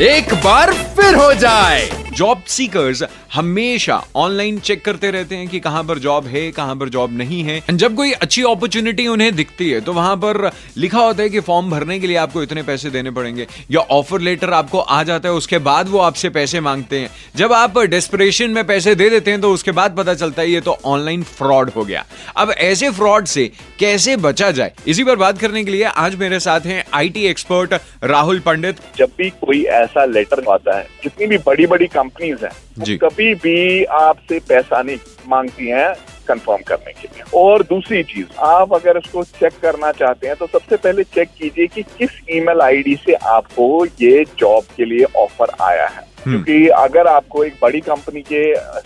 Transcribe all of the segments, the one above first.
एक बार फिर हो जाए। जॉब सीकर्स हमेशा ऑनलाइन चेक करते रहते हैं कि कहाँ पर जॉब है, कहाँ पर जॉब नहीं है। जब कोई अच्छी अपॉर्चुनिटी उन्हें दिखती है तो वहाँ पर लिखा होता है कि फॉर्म भरने के लिए आपको इतने पैसे देने पड़ेंगे। या ऑफ़र लेटर आपको आ जाता है, उसके बाद वो आपसे पैसे मांगते हैं। जब आप डेस्परेशन में पैसे दे देते हैं तो उसके बाद पता चलता है ये तो ऑनलाइन फ्रॉड हो गया। अब ऐसे फ्रॉड से कैसे बचा जाए? इसी पर बात करने के लिए आज मेरे साथ हैं आईटी एक्सपर्ट राहुल पंडित। जब भी कोई ऐसा लेटर आता है, जितनी भी बड़ी बड़ी कंपनीज़ हैं। वो कभी भी आपसे पैसा नहीं मांगती हैं कंफर्म करने के लिए। और दूसरी चीज़ आप अगर इसको चेक करना चाहते हैं तो सबसे पहले चेक कीजिए कि किस ईमेल आईडी से आपको ये जॉब के लिए ऑफ़र आया है। क्योंकि अगर आपको एक बड़ी कंपनी के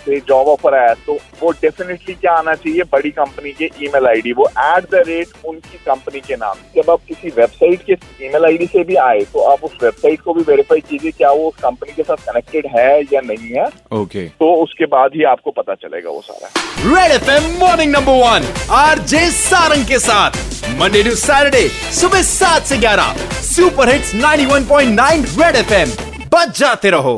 से जॉब ऑफ़र आया तो वो डेफिनेटली क्या आना चाहिए? बड़ी कंपनी के ईमेल आईडी वो एट द रेट उनकी कंपनी के नाम। जब आप किसी वेबसाइट के ईमेल आईडी से भी आए तो आप उस वेबसाइट को भी वेरीफाई कीजिए क्या वो उस कंपनी के साथ कनेक्टेड है या नहीं है। Okay okay. तो उसके बाद ही आपको पता चलेगा वो सारा। Red FM morning number one RJ Sarang के साथ। मंडे टू सैटरडे सुबह सात से ग्यारह। सुपर हिट्स 91.9 रेड एफएम बच जाते रहो।